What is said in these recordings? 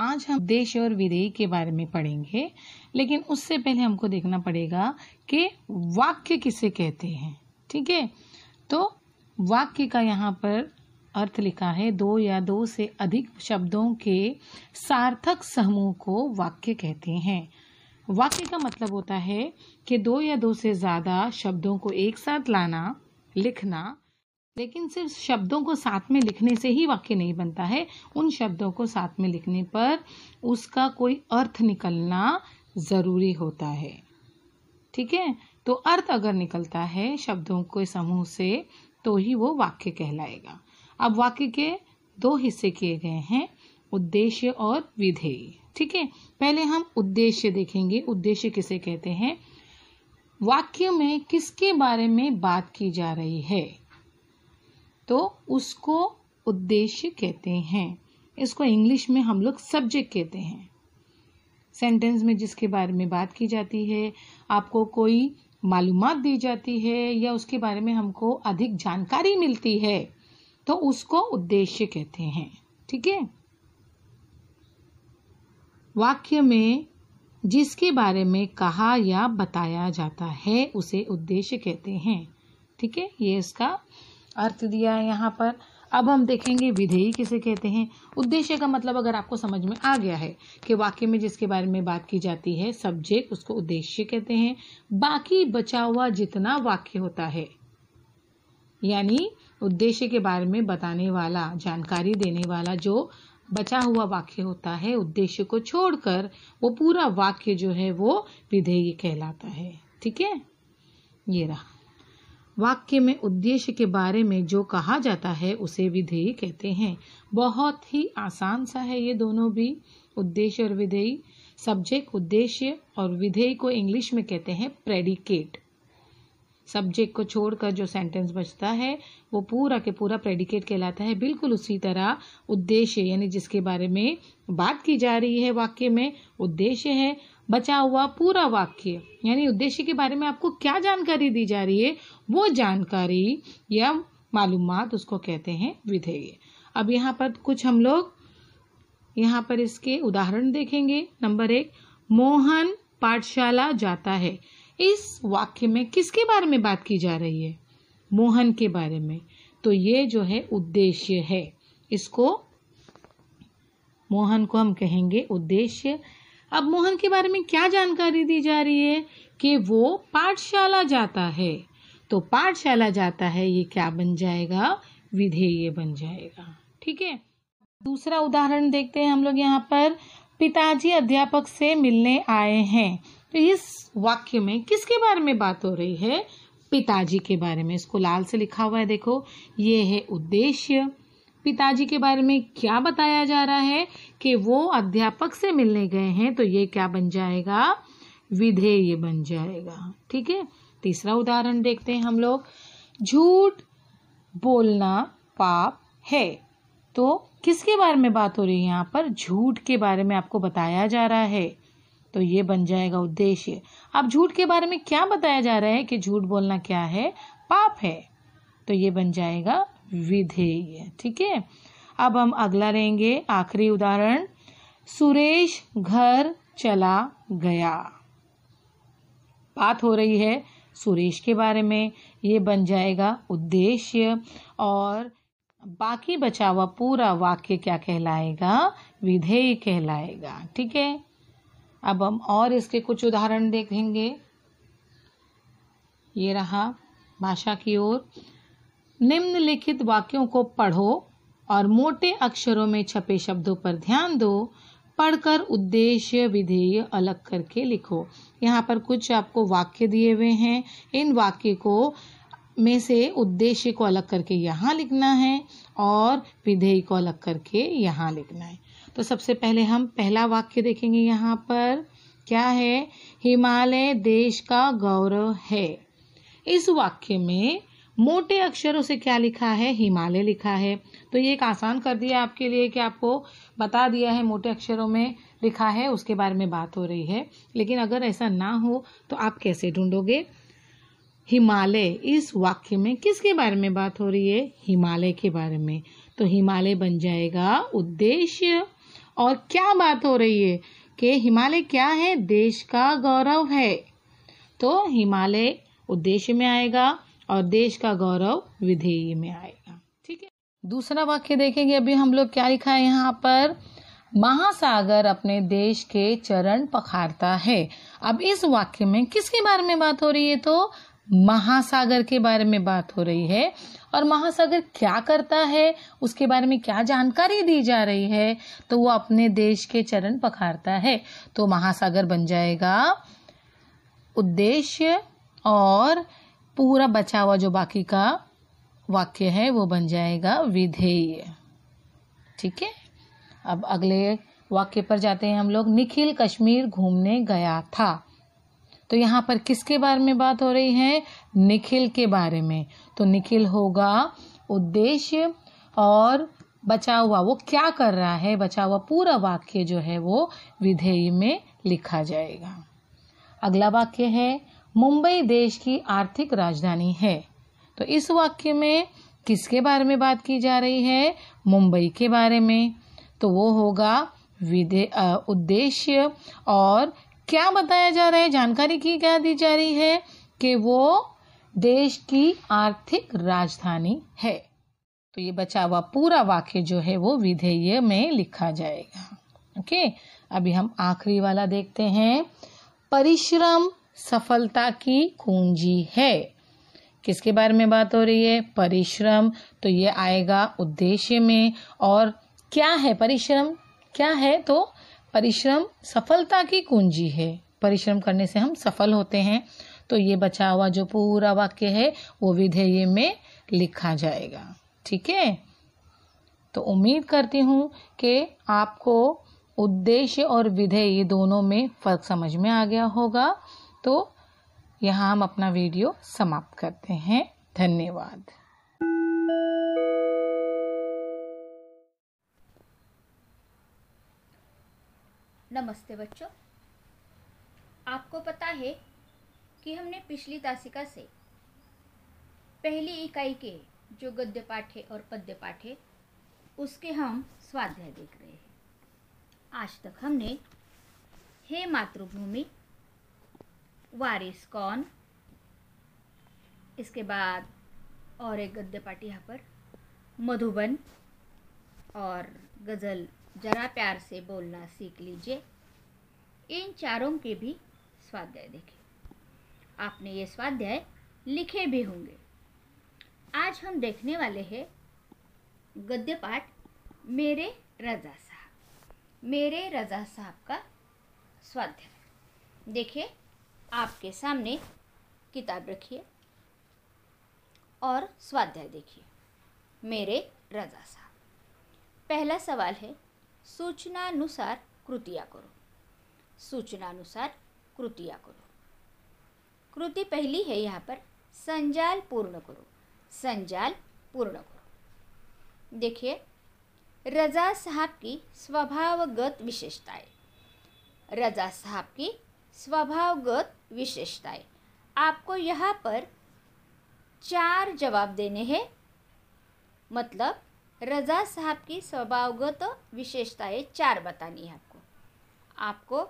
आज हम देश और विदेही के बारे में पढ़ेंगे, लेकिन उससे पहले हमको देखना पड़ेगा कि वाक्य किसे कहते हैं, ठीक है? तो वाक्य का यहाँ पर अर्थ लिखा है, दो या दो से अधिक शब्दों के सार्थक समूह को वाक्य कहते हैं। वाक्य का मतलब होता है कि दो या दो से ज़्यादा शब्दों को एक साथ लाना, लिखना लेकिन सिर्फ़ शब्दों को साथ में लिखने से ही वाक्य नहीं बनता है। उन शब्दों को साथ में लिखने पर उसका कोई अर्थ निकलना ज़रूरी होता है। ठीक है? तो अर्थ अगर निकलता है शब्दों के समूह से तो ही वो वाक्य कहलाएगा। अब वाक्य के दो हिस्से किए गए हैं, उद्देश्य और विधेय। ठीक है? पहले हम उद्देश्य देखेंगे। उद्देश्य किसे कहते हैं? वाक्य में किसके बारे में बात की जा रही है? तो उसको उद्देश्य कहते हैं। इसको इंग्लिश में हम लोग सब्जेक्ट कहते हैं। सेंटेंस में जिसके बारे में बात की जाती है, आपको कोई मालूम दी जाती है या उसके बारे में हमको अधिक जानकारी मिलती है तो उसको उद्देश्य कहते हैं। ठीक है? वाक्य में जिसके बारे में कहा या बताया जाता है, उसे उद्देश्य कहते हैं। ठीक है? ये इसका अर्थ दिया है यहाँ पर। अब हम देखेंगे विधेयी किसे कहते हैं। उद्देश्य का मतलब अगर आपको समझ में आ गया है कि वाक्य में जिसके बारे में बात की जाती है सब्जेक्ट उसको उद्देश्य कहते हैं। बाकी बचा हुआ जितना वाक्य होता है, यानी उद्देश्य के बारे में बताने वाला, जानकारी देने वाला जो बचा हुआ वाक्य होता है, उद्देश्य को छोड़कर वो पूरा वाक्य जो है वो विधेय कहलाता है। ठीक है? ये रहा। वाक्य में उद्देश्य के बारे में जो कहा जाता है, उसे विधेय कहते हैं। बहुत ही आसान सा है ये दोनों भी। उद्देश्य और विधेयी। सब्जेक्ट उद्देश्य और विधेय को इंग्लिश में कहते हैं प्रेडिकेट सब्जेक्ट को छोड़कर जो सेंटेंस बचता है, वो पूरा के पूरा प्रेडिकेट कहलाता है। बिल्कुल उसी तरह उद्देश्य, यानी जिसके बारे में बात की जा रही है वाक्य में, उद्देश्य है बचा हुआ पूरा वाक्य, यानी उद्देश्य के बारे में आपको क्या जानकारी दी जा रही है, वो जानकारी या मालूमात उसको कहते हैं विधेय। अब यहाँ पर कुछ हम लोग यहाँ पर इसके उदाहरण देखेंगे। नंबर एक, मोहन पाठशाला जाता है। इस वाक्य में किसके बारे में बात की जा रही है? मोहन के बारे में। तो ये जो है उद्देश्य है। इसको मोहन को हम कहेंगे उद्देश्य। अब मोहन के बारे में क्या जानकारी दी जा रही है कि वो पाठशाला जाता है। तो पाठशाला जाता है, ये क्या बन जाएगा? विधेय बन जाएगा। ठीक है? दूसरा उदाहरण देखते हैं हम लोग यहाँ पर। पिताजी अध्यापक से मिलने आए हैं। तो इस वाक्य में किसके बारे में बात हो रही है? पिताजी के बारे में। इसको लाल से लिखा हुआ है, देखो। ये है उद्देश्य। पिताजी के बारे में क्या बताया जा रहा है कि वो अध्यापक से मिलने गए हैं तो ये क्या बन जाएगा? विधेय बन जाएगा। ठीक है? तीसरा उदाहरण देखते हैं हम लोग। झूठ बोलना पाप है। तो किसके बारे में बात हो रही है यहाँ पर? झूठ के बारे में आपको बताया जा रहा है। तो ये बन जाएगा उद्देश्य। अब झूठ के बारे में क्या बताया जा रहा है कि झूठ बोलना क्या है? पाप है। तो ये बन जाएगा विधेय। ठीक है? अब हम अगला रहेंगे आखिरी उदाहरण। सुरेश घर चला गया। बात हो रही है सुरेश के बारे में। ये बन जाएगा उद्देश्य और बाकी बचा हुआ पूरा वाक्य क्या कहलाएगा? विधेय कहलाएगा। ठीक है? अब हम और इसके कुछ उदाहरण देखेंगे। ये रहा भाषा की ओर। निम्नलिखित वाक्यों को पढ़ो और मोटे अक्षरों में छपे शब्दों पर ध्यान दो। पढ़कर उद्देश्य, विधेय अलग करके लिखो। यहाँ पर कुछ आपको वाक्य दिए हुए हैं। इन वाक्य को में से उद्देश्य को अलग करके यहाँ लिखना है और विधेय को अलग करके यहाँ लिखना है। तो सबसे पहले हम पहला वाक्य देखेंगे यहाँ पर। क्या है? हिमालय देश का गौरव है। इस वाक्य में मोटे अक्षरों से क्या लिखा है? हिमालय लिखा है। तो ये एक आसान कर दिया आपके लिए कि आपको बता दिया है मोटे अक्षरों में लिखा है, उसके बारे में बात हो रही है। लेकिन अगर ऐसा ना हो तो आप कैसे ढूंढोगे? हिमालय, इस वाक्य में किसके बारे में बात हो रही है? हिमालय के बारे में। तो हिमालय बन जाएगा उद्देश्य। और क्या बात हो रही है कि हिमालय क्या है? देश का गौरव है। तो हिमालय उद्देश्य में आएगा और देश का गौरव विधेय में आएगा। ठीक है? दूसरा वाक्य देखेंगे। अभी हम लोग क्या लिखा है यहाँ पर? महासागर अपने देश के चरण पखारता है। अब इस वाक्य में किसके बारे में बात हो रही है तो? महासागर के बारे में बात हो रही है। और महासागर क्या करता है? उसके बारे में क्या जानकारी दी जा रही है? तो वो अपने देश के चरण पखारता है। तो महासागर बन जाएगा उद्देश्य और पूरा बचा हुआ जो बाकी का वाक्य है, वो बन जाएगा विधेय। ठीक है? अब अगले वाक्य पर जाते हैं हम लोग। निखिल कश्मीर घूमने गया था। तो यहाँ पर किसके बारे में बात हो रही है? निखिल के बारे में। तो निखिल होगा उद्देश्य और बचा हुआ, वो क्या कर रहा है? बचा हुआ पूरा वाक्य जो है, वो विधेय में लिखा जाएगा। अगला वाक्य है मुंबई देश की आर्थिक राजधानी है। तो इस वाक्य में किसके बारे में बात की जा रही है? मुंबई के बारे में। तो वो होगा विधे उद्देश्य। और क्या बताया जा रहा है? जानकारी की क्या दी जा रही है कि वो देश की आर्थिक राजधानी है। तो ये बचा हुआ पूरा वाक्य जो है वो विधेय में लिखा जाएगा। ओके? अभी हम आखिरी वाला देखते हैं। परिश्रम सफलता की कुंजी है। किसके बारे में बात हो रही है? परिश्रम। तो ये आएगा उद्देश्य में। और क्या है परिश्रम? क्या है? तो परिश्रम सफलता की कुंजी है। परिश्रम करने से हम सफल होते हैं। तो ये बचा हुआ जो पूरा वाक्य है, वो विधेय में लिखा जाएगा। ठीक है? तो उम्मीद करती हूँ कि आपको उद्देश्य और विधेय दोनों में फ़र्क समझ में आ गया होगा। तो यहाँ हम अपना वीडियो समाप्त करते हैं। धन्यवाद। नमस्ते बच्चों। आपको पता है कि हमने पिछली तासिका से पहली इकाई के जो गद्य पाठ है और पद्य पाठ है उसके हम स्वाध्याय देख रहे हैं। आज तक हमने हे मातृभूमि वारिस कौन इसके बाद और एक गद्य पाठ यहाँ पर। मधुबन और गज़ल जरा प्यार से बोलना सीख लीजिए। इन चारों के भी स्वाध्याय देखें। आपने ये स्वाध्याय लिखे भी होंगे। आज हम देखने वाले हैं गद्य पाठ मेरे रजा साहब। मेरे रजा साहब का स्वाध्याय। देखिए आपके सामने किताब रखिए और स्वाध्याय देखिए। मेरे रजा साहब, पहला सवाल है, सूचनानुसार कृतियाँ करो। सूचनानुसार कृतियाँ करो। कृति पहली है यहाँ पर, संजाल पूर्ण करो। संजाल पूर्ण करो। देखिए, रजा साहब की स्वभावगत विशेषताएँ। रजा साहब की स्वभावगत विशेषताएँ। आपको यहाँ पर चार जवाब देने हैं। मतलब रज़ा साहब की स्वभावगत विशेषताएँ चार बतानी है आपको। आपको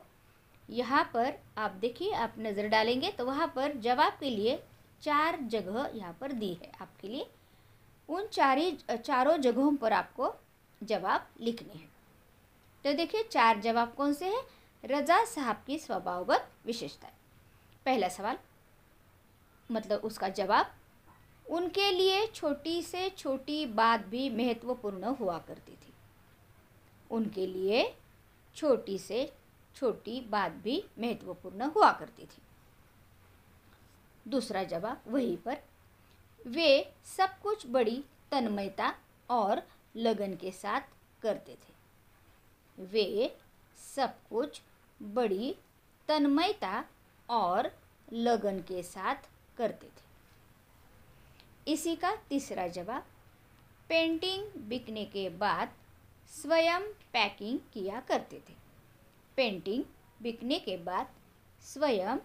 यहाँ पर, आप देखिए, आप नज़र डालेंगे तो वहाँ पर जवाब के लिए चार जगह यहाँ पर दी है आपके लिए। उन चार ही चारों जगहों पर आपको जवाब लिखने हैं। तो देखिए, चार जवाब कौन से हैं? रज़ा साहब की स्वभावगत विशेषताएँ। पहला सवाल। मतलब उसका जवाब, उनके लिए छोटी से छोटी बात भी महत्वपूर्ण हुआ करती थी। उनके लिए छोटी से छोटी बात भी महत्वपूर्ण हुआ करती थी। दूसरा जवाब वहीं पर, वे सब कुछ बड़ी तन्मयता और लगन के साथ करते थे। वे सब कुछ बड़ी तन्मयता और लगन के साथ करते थे। इसी का तीसरा जवाब, पेंटिंग बिकने के बाद स्वयं पैकिंग किया करते थे। पेंटिंग बिकने के बाद स्वयं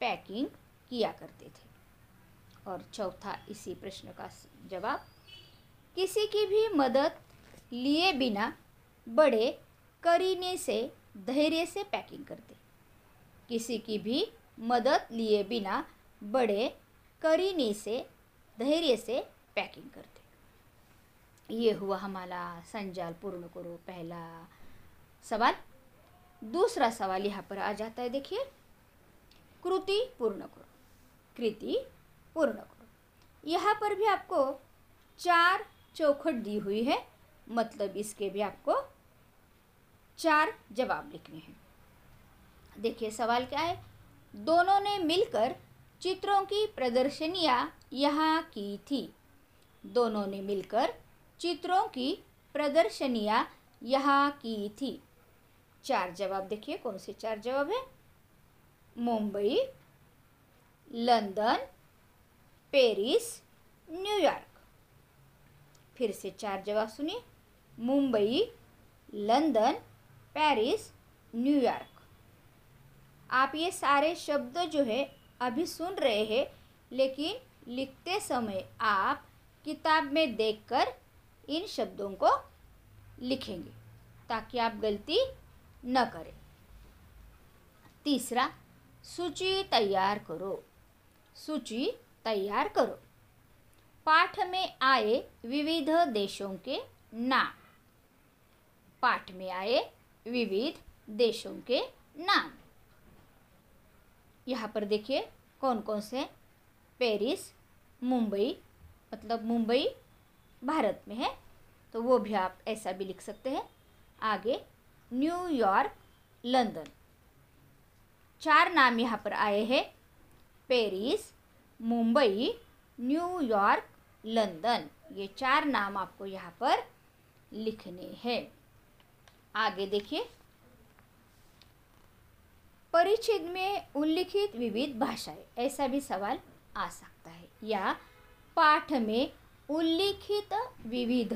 पैकिंग किया करते थे। और चौथा इसी प्रश्न का जवाब, किसी की भी मदद लिए बिना बड़े करीने से, धैर्य से पैकिंग करते। किसी की भी मदद लिए बिना बड़े करीने से, धैर्य से पैकिंग करते। ये हुआ हमारा संजाल पूर्ण करो पहला सवाल। दूसरा सवाल यहाँ पर आ जाता है, देखिए। कृति पूर्ण करो। कृति पूर्ण करो। यहाँ पर भी आपको चार चौखट दी हुई है मतलब इसके भी आपको चार जवाब लिखने हैं। देखिए सवाल क्या है? दोनों ने मिलकर चित्रों की प्रदर्शनियाँ यहाँ की थी। दोनों ने मिलकर चित्रों की प्रदर्शनियाँ यहाँ की थी। चार जवाब देखिए, कौन से चार जवाब है? मुंबई, लंदन, पेरिस न्यूयॉर्क फिर से चार जवाब सुनिए। मुंबई, लंदन, पेरिस न्यूयॉर्क आप ये सारे शब्द जो है, अभी सुन रहे हैं, लेकिन लिखते समय आप किताब में देखकर इन शब्दों को लिखेंगे, ताकि आप गलती न करें। तीसरा, सूची तैयार करो। सूची तैयार करो। पाठ में आए विविध देशों के नाम। पाठ में आए विविध देशों के नाम। यहाँ पर देखिए कौन कौन से पेरिस, मुंबई मतलब मुंबई भारत में है। तो वो भी आप ऐसा भी लिख सकते हैं। आगे न्यूयॉर्क लंदन। चार नाम यहाँ पर आए हैं। Paris, Mumbai New York London. ये चार नाम आपको यहाँ पर लिखने हैं। आगे देखिए। परिचित में उल्लिखित विविध भाषाएँ, ऐसा भी सवाल आ सकता है। या पाठ में उल्लिखित विविध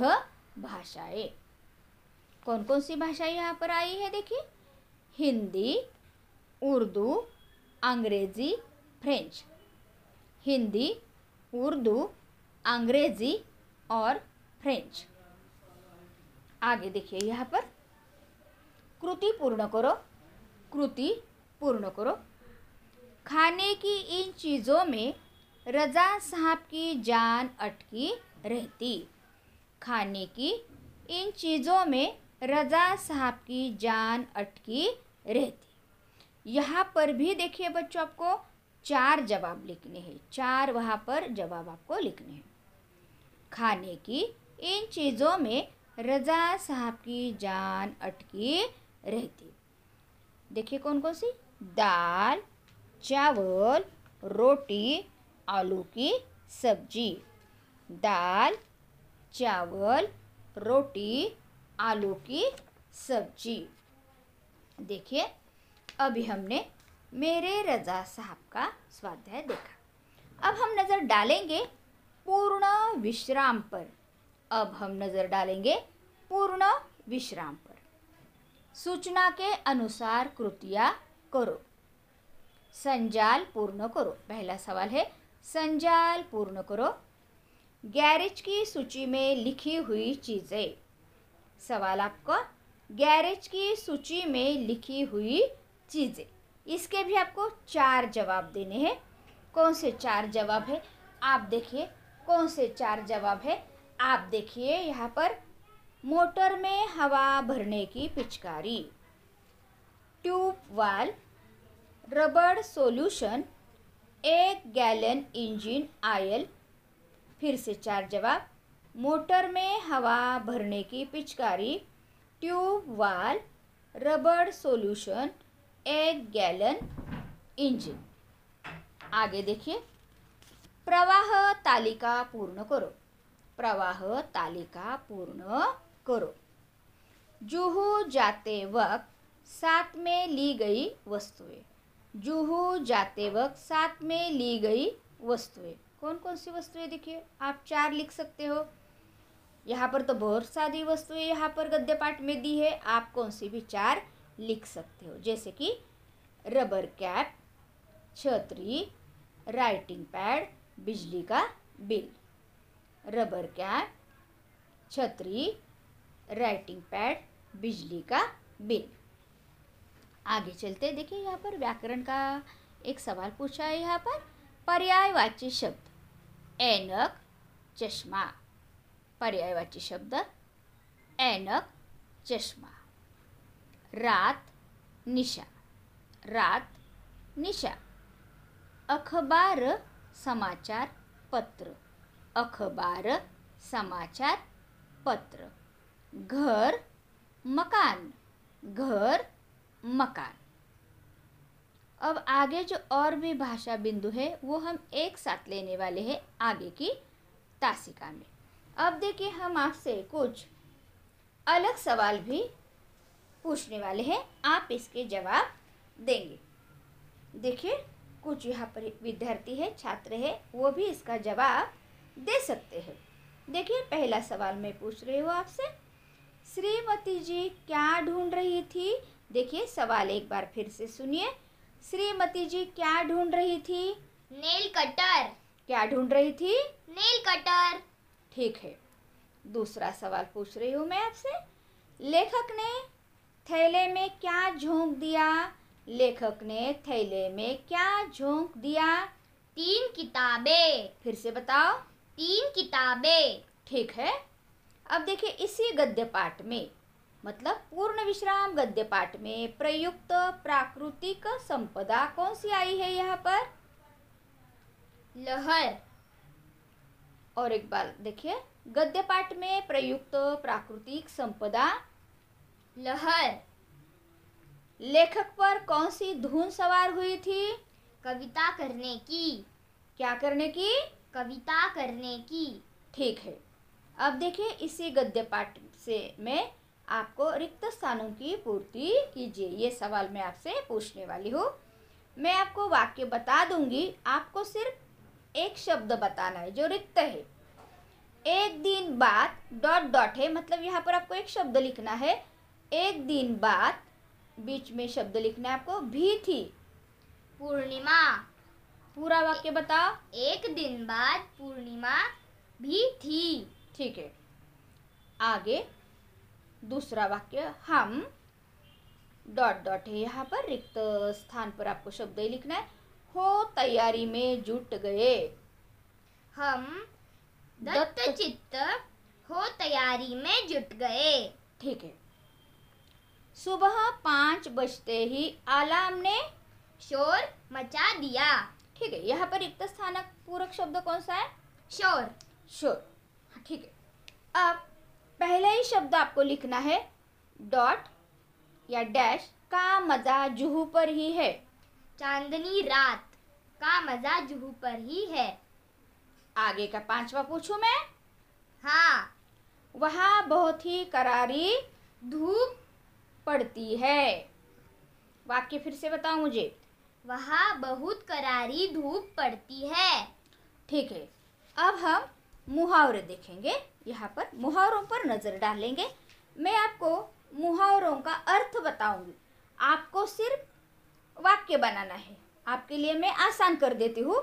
भाषाएँ। कौन कौन सी भाषाएँ यहाँ पर आई है, देखिए? हिंदी, उर्दू, अंग्रेज़ी, फ्रेंच। हिंदी, उर्दू, अंग्रेज़ी और फ्रेंच। आगे देखिए यहाँ पर। कृति पूर्ण करो। कृति पूर्ण करो। खाने की इन चीज़ों में रजा साहब की जान अटकी रहती। खाने की इन चीज़ों में रजा साहब की जान अटकी रहती। यहाँ पर भी देखिए बच्चों आपको चार जवाब लिखने हैं। चार वहाँ पर जवाब आपको लिखने हैं। खाने की इन चीज़ों में रजा साहब की जान अटकी रहती। देखिए कौन कौन सी? दाल, चावल, रोटी, आलू की सब्ज़ी। दाल, चावल, रोटी, आलू की सब्ज़ी। देखिए, अभी हमने मेरे रजा साहब का स्वाध्याय देखा। अब हम नज़र डालेंगे पूर्ण विश्राम पर। अब हम नज़र डालेंगे पूर्ण विश्राम पर। सूचना के अनुसार कृतियाँ करो। संजाल पूर्ण करो। पहला सवाल है, संजाल पूर्ण करो। गैरेज की सूची में लिखी हुई चीज़ें। सवाल आपका, गैरेज की सूची में लिखी हुई चीज़ें। इसके भी आपको चार जवाब देने हैं। कौन से चार जवाब है? आप देखिए, कौन से चार जवाब है? आप देखिए यहाँ पर, मोटर में हवा भरने की पिचकारी। ट्यूब वाल रबड़ सॉल्यूशन, एक गैलन इंजन आयल, फिर से चार जवाब, मोटर में हवा भरने की पिचकारी, ट्यूब वाल रबड़ सॉल्यूशन, एक गैलन इंजन। आगे देखिए। प्रवाह तालिका पूर्ण करो। प्रवाह तालिका पूर्ण करो। जुहू जाते वक्त साथ में ली गई वस्तुएँ। जुहू जाते वक्त साथ में ली गई वस्तुएँ। कौन कौन सी वस्तुएँ देखिए? आप चार लिख सकते हो। यहाँ पर तो बहुत सारी वस्तुएँ यहाँ पर गद्य पाठ में दी है। आप कौन सी भी चार लिख सकते हो। जैसे कि रबर कैप, छतरी, राइटिंग पैड, बिजली का बिल। रबर कैप, छतरी, राइटिंग पैड, बिजली का बिल। आगे चलते देखिए यहाँ पर व्याकरण का एक सवाल पूछा है यहाँ पर। पर्यायवाची शब्द। ऐनक, चश्मा। पर्यायवाची शब्द। ऐनक चष्मा रात, निशा। रात, निशा। अखबार, समाचार, पत्र। अखबार, समाचार, पत्र। घर, मकान। घर मकान अब आगे जो और भी भाषा बिंदु है, वो हम एक साथ लेने वाले हैं आगे की तासिका में। अब देखिए हम आपसे कुछ अलग सवाल भी पूछने वाले हैं। आप इसके जवाब देंगे। देखिए, कुछ यहाँ पर विद्यार्थी है, छात्र है, वो भी इसका जवाब दे सकते हैं। देखिए, पहला सवाल मैं पूछ रही हूँ आपसे। श्रीमती जी, क्या ढूंढ रही थी? देखिए सवाल एक बार फिर से सुनिए। श्रीमती जी क्या ढूंढ रही थी? Nail cutter. क्या ढूंढ रही थी? Nail cutter. ठीक है दूसरा सवाल पूछ रही हूँ मैं आपसे। लेखक ने थैले में क्या झोंक दिया? लेखक ने थैले में क्या झोंक दिया? तीन किताबें। फिर से बताओ। तीन किताबें। ठीक है अब देखिए इसी गद्य पाठ में मतलब पूर्ण विश्राम गद्य पाठ में प्रयुक्त प्राकृतिक संपदा कौन सी आई है यहाँ पर? लहर। और एक बार देखिए गद्य पाठ में प्रयुक्त प्राकृतिक संपदा लहर। लेखक पर कौन सी धुन सवार हुई थी? कविता करने की। क्या करने की? कविता करने की। ठीक है। अब देखिए इसी गद्य पाठ से मैं आपको रिक्त स्थानों की पूर्ति कीजिए। ये सवाल मैं आपसे पूछने वाली हूँ। मैं आपको वाक्य बता दूँगी। आपको सिर्फ़ एक शब्द बताना है जो रिक्त है। एक दिन बाद डॉट डॉट है मतलब यहाँ पर आपको एक शब्द लिखना है। एक दिन बाद बीच में शब्द लिखना है आपको भी थी पूर्णिमा। पूरा वाक्य बताओ। एक दिन बाद पूर्णिमा भी थी ठीक है। आगे। दूसरा वाक्य हम डॉट डॉट है यहाँ पर रिक्त स्थान पर आपको शब्द ही लिखना है। हो तैयारी में जुट गए। हम दत्त चित्त हो तैयारी में जुट गए। ठीक है। सुबह पाँच बजते ही आलाम ने शोर मचा दिया। ठीक है यहाँ पर रिक्त स्थानक पूरक शब्द कौन सा है? शोर। श्योर हाँ, ठीक है। अब पहला ही शब्द आपको लिखना है डॉट या डैश का मज़ा जुहू पर ही है। चांदनी रात का मज़ा जुहू पर ही है। आगे का पांचवा पूछूँ मैं? हाँ। वहाँ बहुत ही करारी धूप पड़ती है। वाक्य फिर से बताओ मुझे। वहाँ बहुत करारी धूप पड़ती है। ठीक है। अब हम मुहावरे देखेंगे। यहाँ पर मुहावरों पर नज़र डालेंगे। मैं आपको मुहावरों का अर्थ बताऊँगी। आपको सिर्फ़ वाक्य बनाना है। आपके लिए मैं आसान कर देती हूँ।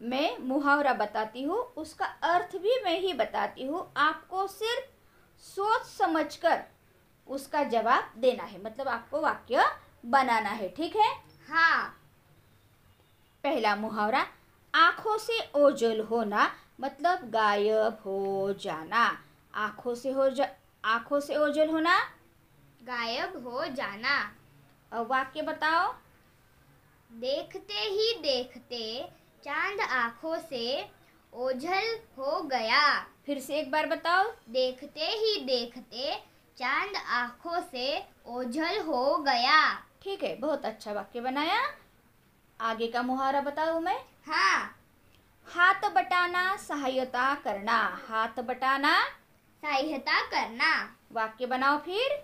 मैं मुहावरा बताती हूँ। उसका अर्थ भी मैं ही बताती हूँ। आपको सिर्फ़ सोच समझकर उसका जवाब देना है। मतलब आपको वाक्य बनाना है। ठीक है? हाँ। पहला मुहावरा आँखों से ओझल होना। मतलब गायब हो जाना। आँखों से हो जा आँखों से ओझल होना। गायब हो जाना। अब वाक्य बताओ। देखते ही देखते चाँद आँखों से ओझल हो गया। फिर से एक बार बताओ। देखते ही देखते चाँद आँखों से ओझल हो गया। ठीक है बहुत अच्छा वाक्य बनाया। आगे का मुहारा बताऊँ मैं? हाँ। हाथ बटाना सहायता करना। हाथ बटाना सहायता करना। वाक्य बनाओ फिर।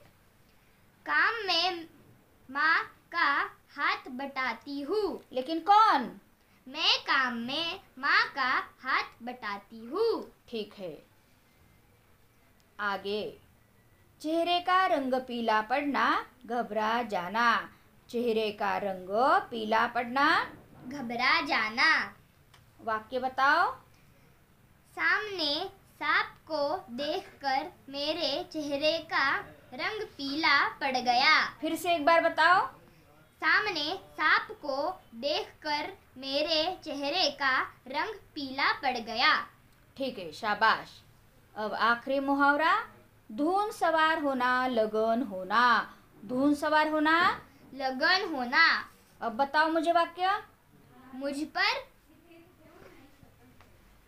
काम में माँ का हाथ बटाती हूँ। लेकिन कौन? मैं काम में माँ का हाथ बटाती हूँ। ठीक है। आगे। चेहरे का रंग पीला पड़ना घबरा जाना। चेहरे का रंग पीला पड़ना। घबरा जाना। वाक्य बताओ। सामने सांप को देखकर मेरे चेहरे का रंग पीला पड़ गया। फिर से एक बार बताओ। सामने सांप को देखकर मेरे चेहरे का रंग पीला पड़ गया। ठीक है शाबाश। अब आखिरी मुहावरा। धून सवार होना लगन होना। धून सवार होना। लगन होना। अब बताओ मुझे वाक्य। मुझ पर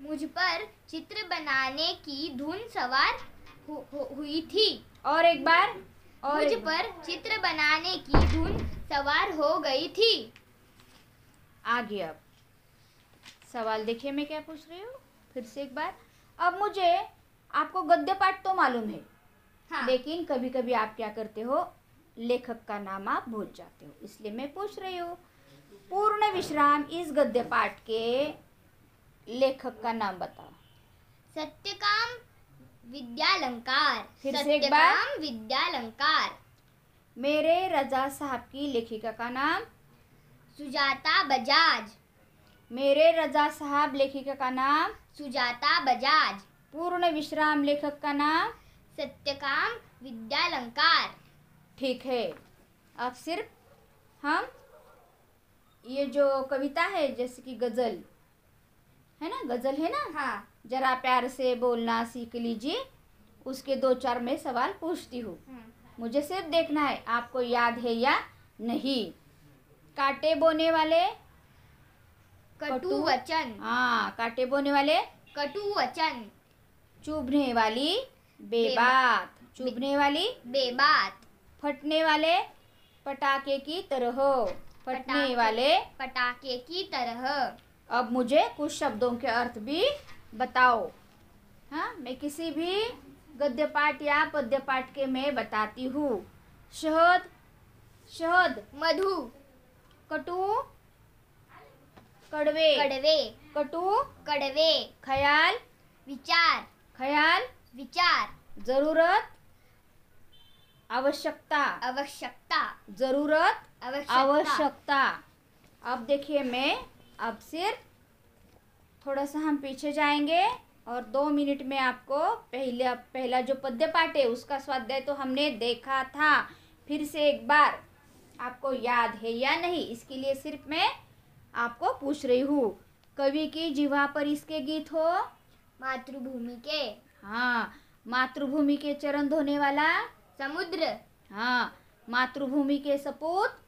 मुझ पर चित्र बनाने की धुन सवार हु, हु, हुई थी। और एक बार और मुझ पर चित्र बनाने की धुन सवार हो गई थी। आगे अब। सवाल देखिए मैं क्या पूछ रही हूँ? फिर से एक बार। अब मुझे आपको गद्य पाठ तो मालूम है हाँ। लेकिन कभी कभी आप क्या करते हो? लेखक का नाम आप भूल जाते हो इसलिए मैं पूछ रही हूँ। पूर्ण विश्राम इस गद्य पाठ के लेखक का नाम बताओ। सत्यकाम विद्यालंकार। फिर से एक बार। विद्यालंकार। मेरे रजा साहब की लेखिका का नाम? सुजाता बजाज। मेरे रजा साहब लेखिका का नाम? सुजाता बजाज। पूर्ण विश्राम लेखक का नाम? सत्यकाम विद्यालंकार। ठीक है। अब सिर्फ़ हम ये जो कविता है जैसे कि गज़ल है ना गज़ल है ना? हाँ। जरा प्यार से बोलना सीख लीजिए। उसके दो चार मैं सवाल पूछती हूँ। मुझे सिर्फ़ देखना है आपको याद है या नहीं? कांटे बोने वाले कटु कटु- वचन। हाँ कांटे बोने वाले कटु वचन। चुभने वाली बेबात। चुभने वाली बेबात। फटने वाले पटाखे की तरह। फटने वाले पटाखे की तरह। अब मुझे कुछ शब्दों के अर्थ भी बताओ। हाँ मैं किसी भी गद्य पाठ या पद्य पाठ के मैं बताती हूँ। शहद शहद मधु कटु कड़वे कड़वे कटु कड़वे ख्याल विचार ख्याल विचार ज़रूरत आवश्यकता आवश्यकता ज़रूरत आवश्यकता। आवश्यकता। अब देखिए मैं अब सिर्फ़ थोड़ा सा हम पीछे जाएँगे और दो मिनट में आपको पहले पहला जो पद्य पाठ है उसका स्वाध्याय तो हमने देखा था। फिर से एक बार आपको याद है या नहीं इसके लिए सिर्फ़ मैं आपको पूछ रही हूँ। कवि की जीवा पर इसके गीत हो। मातृभूमि के। हाँ मातृभूमि के चरण धोने वाला समुद्र। हाँ मातृभूमि के सपूत।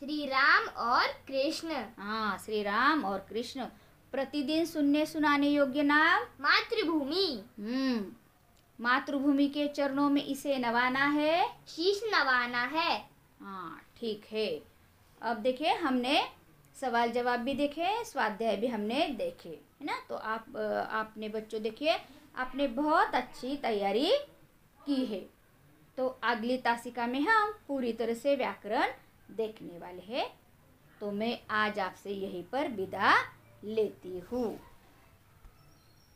श्री राम और कृष्ण। हाँ श्री राम और कृष्ण। प्रतिदिन सुनने सुनाने योग्य नाम? मातृभूमि। हम्म मातृभूमि के चरणों में इसे नवाना है। शीश नवाना है। हाँ ठीक है। अब देखिए हमने सवाल जवाब भी देखे स्वाध्याय भी हमने देखे है ना? तो आप आपने बच्चों देखिए आपने बहुत अच्छी तैयारी की है। तो अगली तासिका में हम पूरी तरह से व्याकरण देखने वाले हैं। तो मैं आज आपसे यहीं पर विदा लेती हूँ।